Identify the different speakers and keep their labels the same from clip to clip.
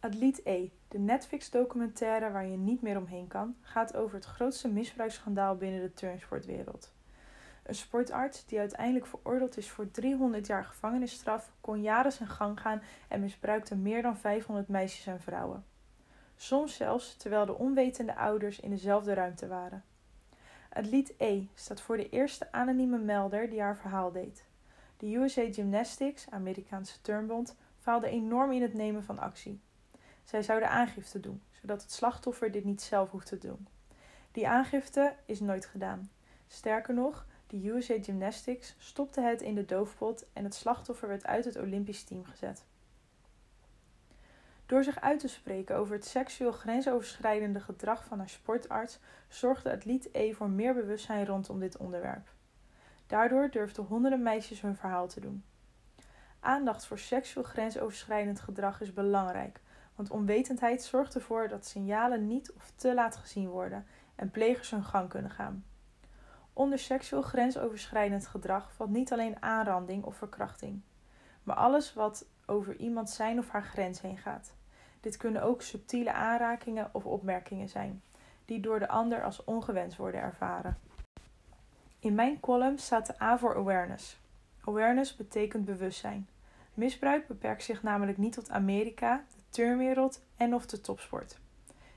Speaker 1: Atleet E, de Netflix-documentaire waar je niet meer omheen kan, gaat over het grootste misbruiksschandaal binnen de turnsportwereld. Een sportarts die uiteindelijk veroordeeld is voor 300 jaar gevangenisstraf, kon jaren zijn gang gaan en misbruikte meer dan 500 meisjes en vrouwen. Soms zelfs terwijl de onwetende ouders in dezelfde ruimte waren. Atleet E staat voor de eerste anonieme melder die haar verhaal deed. De USA Gymnastics, Amerikaanse turnbond, faalde enorm in het nemen van actie. Zij zouden aangifte doen, zodat het slachtoffer dit niet zelf hoeft te doen. Die aangifte is nooit gedaan. Sterker nog, de USA Gymnastics stopte het in de doofpot en het slachtoffer werd uit het Olympisch team gezet. Door zich uit te spreken over het seksueel grensoverschrijdende gedrag van haar sportarts zorgde atleet E voor meer bewustzijn rondom dit onderwerp. Daardoor durfden honderden meisjes hun verhaal te doen. Aandacht voor seksueel grensoverschrijdend gedrag is belangrijk, want onwetendheid zorgt ervoor dat signalen niet of te laat gezien worden en plegers hun gang kunnen gaan. Onder seksueel grensoverschrijdend gedrag valt niet alleen aanranding of verkrachting, maar alles wat over iemand zijn of haar grens heen gaat. Dit kunnen ook subtiele aanrakingen of opmerkingen zijn, die door de ander als ongewenst worden ervaren. In mijn column staat de A voor awareness. Awareness betekent bewustzijn. Misbruik beperkt zich namelijk niet tot Amerika, turnwereld en of de topsport.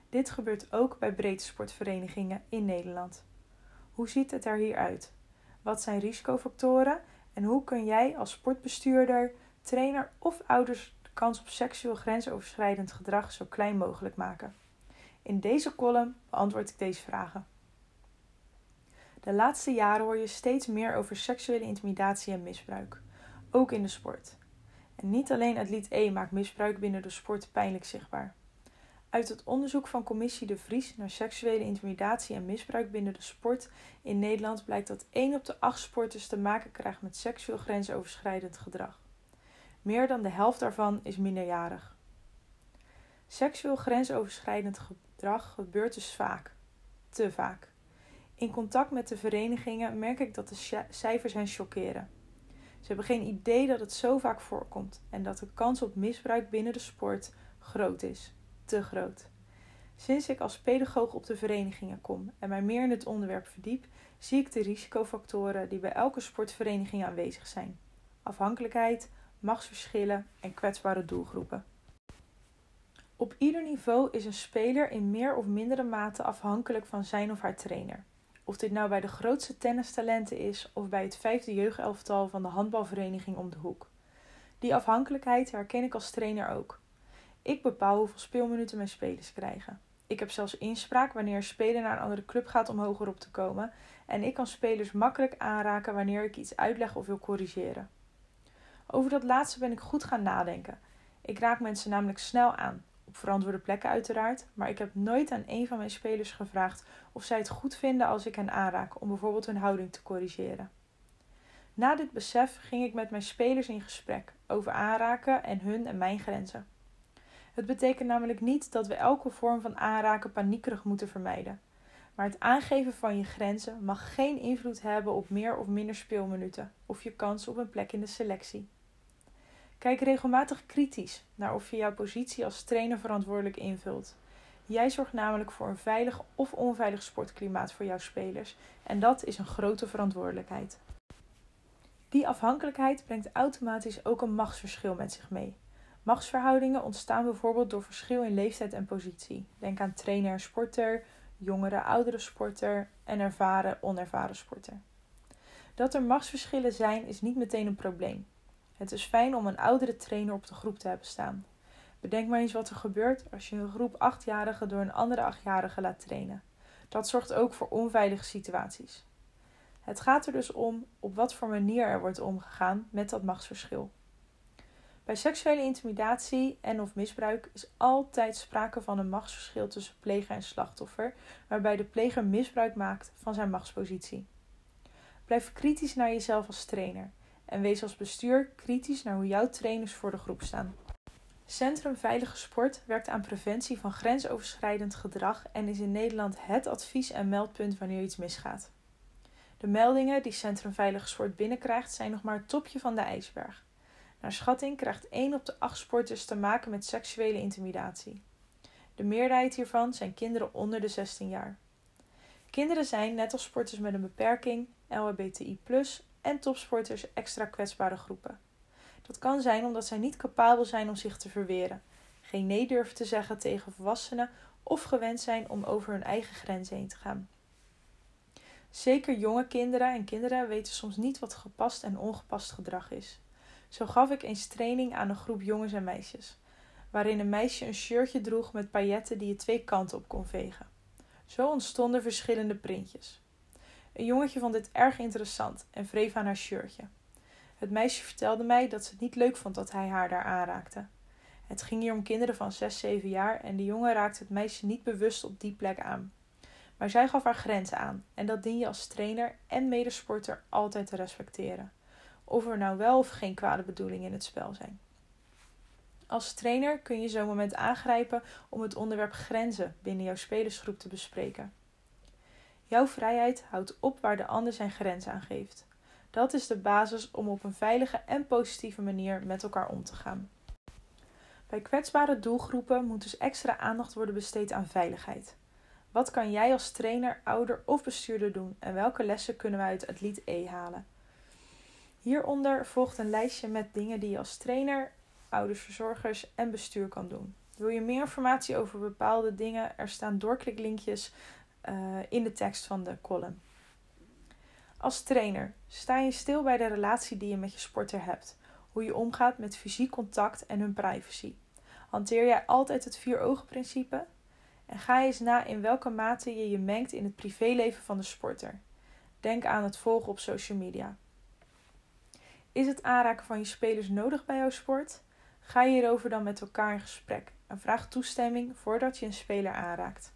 Speaker 1: Dit gebeurt ook bij breedte sportverenigingen in Nederland. Hoe ziet het er hier uit? Wat zijn risicofactoren en hoe kun jij als sportbestuurder, trainer of ouders de kans op seksueel grensoverschrijdend gedrag zo klein mogelijk maken? In deze column beantwoord ik deze vragen. De laatste jaren hoor je steeds meer over seksuele intimidatie en misbruik, ook in de sport. Niet alleen atleet E maakt misbruik binnen de sport pijnlijk zichtbaar. Uit het onderzoek van Commissie De Vries naar seksuele intimidatie en misbruik binnen de sport in Nederland blijkt dat 1 op de 8 sporters te maken krijgt met seksueel grensoverschrijdend gedrag. Meer dan de helft daarvan is minderjarig. Seksueel grensoverschrijdend gedrag gebeurt dus vaak, te vaak. In contact met de verenigingen merk ik dat de cijfers hen chockeren. Ze hebben geen idee dat het zo vaak voorkomt en dat de kans op misbruik binnen de sport groot is. Te groot. Sinds ik als pedagoog op de verenigingen kom en mij meer in het onderwerp verdiep, zie ik de risicofactoren die bij elke sportvereniging aanwezig zijn: afhankelijkheid, machtsverschillen en kwetsbare doelgroepen. Op ieder niveau is een speler in meer of mindere mate afhankelijk van zijn of haar trainer. Of dit nou bij de grootste tennistalenten is of bij het vijfde jeugdelftal van de handbalvereniging om de hoek. Die afhankelijkheid herken ik als trainer ook. Ik bepaal hoeveel speelminuten mijn spelers krijgen. Ik heb zelfs inspraak wanneer een speler naar een andere club gaat om hoger op te komen. En ik kan spelers makkelijk aanraken wanneer ik iets uitleg of wil corrigeren. Over dat laatste ben ik goed gaan nadenken. Ik raak mensen namelijk snel aan, op verantwoorde plekken uiteraard, maar ik heb nooit aan een van mijn spelers gevraagd of zij het goed vinden als ik hen aanraak om bijvoorbeeld hun houding te corrigeren. Na dit besef ging ik met mijn spelers in gesprek over aanraken en hun en mijn grenzen. Het betekent namelijk niet dat we elke vorm van aanraken paniekerig moeten vermijden. Maar het aangeven van je grenzen mag geen invloed hebben op meer of minder speelminuten of je kans op een plek in de selectie. Kijk regelmatig kritisch naar of je jouw positie als trainer verantwoordelijk invult. Jij zorgt namelijk voor een veilig of onveilig sportklimaat voor jouw spelers en dat is een grote verantwoordelijkheid. Die afhankelijkheid brengt automatisch ook een machtsverschil met zich mee. Machtsverhoudingen ontstaan bijvoorbeeld door verschil in leeftijd en positie. Denk aan trainer en sporter, jongere, oudere sporter en ervaren, onervaren sporter. Dat er machtsverschillen zijn is niet meteen een probleem. Het is fijn om een oudere trainer op de groep te hebben staan. Bedenk maar eens wat er gebeurt als je een groep achtjarigen door een andere achtjarige laat trainen. Dat zorgt ook voor onveilige situaties. Het gaat er dus om op wat voor manier er wordt omgegaan met dat machtsverschil. Bij seksuele intimidatie en of misbruik is altijd sprake van een machtsverschil tussen pleger en slachtoffer, waarbij de pleger misbruik maakt van zijn machtspositie. Blijf kritisch naar jezelf als trainer en wees als bestuur kritisch naar hoe jouw trainers voor de groep staan. Centrum Veilige Sport werkt aan preventie van grensoverschrijdend gedrag en is in Nederland het advies en meldpunt wanneer iets misgaat. De meldingen die Centrum Veilige Sport binnenkrijgt zijn nog maar het topje van de ijsberg. Naar schatting krijgt 1 op de 8 sporters te maken met seksuele intimidatie. De meerderheid hiervan zijn kinderen onder de 16 jaar. Kinderen zijn, net als sporters met een beperking, LHBTI, en topsporters extra kwetsbare groepen. Dat kan zijn omdat zij niet capabel zijn om zich te verweren, geen nee durven te zeggen tegen volwassenen of gewend zijn om over hun eigen grenzen heen te gaan. Zeker jonge kinderen en kinderen weten soms niet wat gepast en ongepast gedrag is. Zo gaf ik eens training aan een groep jongens en meisjes, waarin een meisje een shirtje droeg met pailletten die je twee kanten op kon vegen. Zo ontstonden verschillende printjes. Een jongetje vond dit erg interessant en wreef aan haar shirtje. Het meisje vertelde mij dat ze het niet leuk vond dat hij haar daar aanraakte. Het ging hier om kinderen van 6, 7 jaar en de jongen raakte het meisje niet bewust op die plek aan. Maar zij gaf haar grenzen aan en dat dien je als trainer en medesporter altijd te respecteren. Of er nou wel of geen kwade bedoelingen in het spel zijn. Als trainer kun je zo'n moment aangrijpen om het onderwerp grenzen binnen jouw spelersgroep te bespreken. Jouw vrijheid houdt op waar de ander zijn grens aan geeft. Dat is de basis om op een veilige en positieve manier met elkaar om te gaan. Bij kwetsbare doelgroepen moet dus extra aandacht worden besteed aan veiligheid. Wat kan jij als trainer, ouder of bestuurder doen en welke lessen kunnen we uit Atleet E halen? Hieronder volgt een lijstje met dingen die je als trainer, ouders, verzorgers en bestuur kan doen. Wil je meer informatie over bepaalde dingen? Er staan doorkliklinkjes uh, in de tekst van de column. Als trainer sta je stil bij de relatie die je met je sporter hebt, hoe je omgaat met fysiek contact en hun privacy. Hanteer jij altijd het vier-ogen-principe? En ga eens na in welke mate je je mengt in het privéleven van de sporter. Denk aan het volgen op social media. Is het aanraken van je spelers nodig bij jouw sport? Ga hierover dan met elkaar in gesprek en vraag toestemming voordat je een speler aanraakt.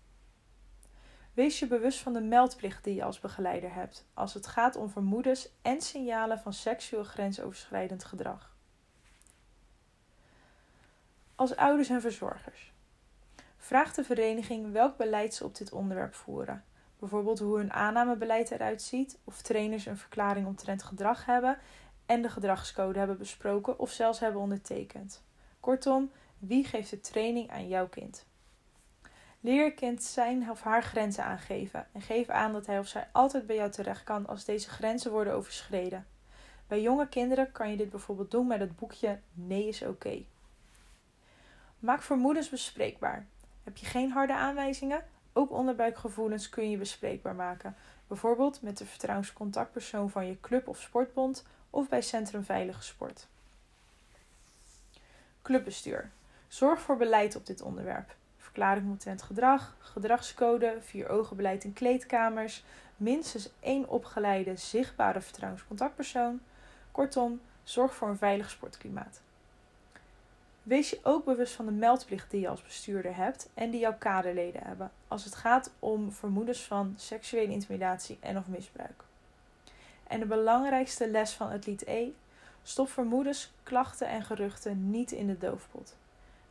Speaker 1: Wees je bewust van de meldplicht die je als begeleider hebt als het gaat om vermoedens en signalen van seksueel grensoverschrijdend gedrag. Als ouders en verzorgers. Vraag de vereniging welk beleid ze op dit onderwerp voeren. Bijvoorbeeld hoe hun aannamebeleid eruit ziet, of trainers een verklaring omtrent gedrag hebben en de gedragscode hebben besproken of zelfs hebben ondertekend. Kortom, wie geeft de training aan jouw kind? Leer kind zijn of haar grenzen aangeven en geef aan dat hij of zij altijd bij jou terecht kan als deze grenzen worden overschreden. Bij jonge kinderen kan je dit bijvoorbeeld doen met het boekje Nee is oké. Maak vermoedens bespreekbaar. Heb je geen harde aanwijzingen? Ook onderbuikgevoelens kun je bespreekbaar maken. Bijvoorbeeld met de vertrouwenscontactpersoon van je club of sportbond of bij Centrum Veilige Sport. Clubbestuur. Zorg voor beleid op dit onderwerp. Verklaring omtrent gedrag, gedragscode, vier ogenbeleid in kleedkamers, minstens één opgeleide zichtbare vertrouwenscontactpersoon. Kortom, zorg voor een veilig sportklimaat. Wees je ook bewust van de meldplicht die je als bestuurder hebt en die jouw kaderleden hebben als het gaat om vermoedens van seksuele intimidatie en of misbruik. En de belangrijkste les van het lied E: stop vermoedens, klachten en geruchten niet in de doofpot.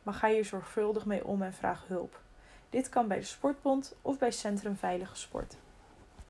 Speaker 1: Maar ga hier zorgvuldig mee om en vraag hulp. Dit kan bij de Sportbond of bij Centrum Veilige Sport.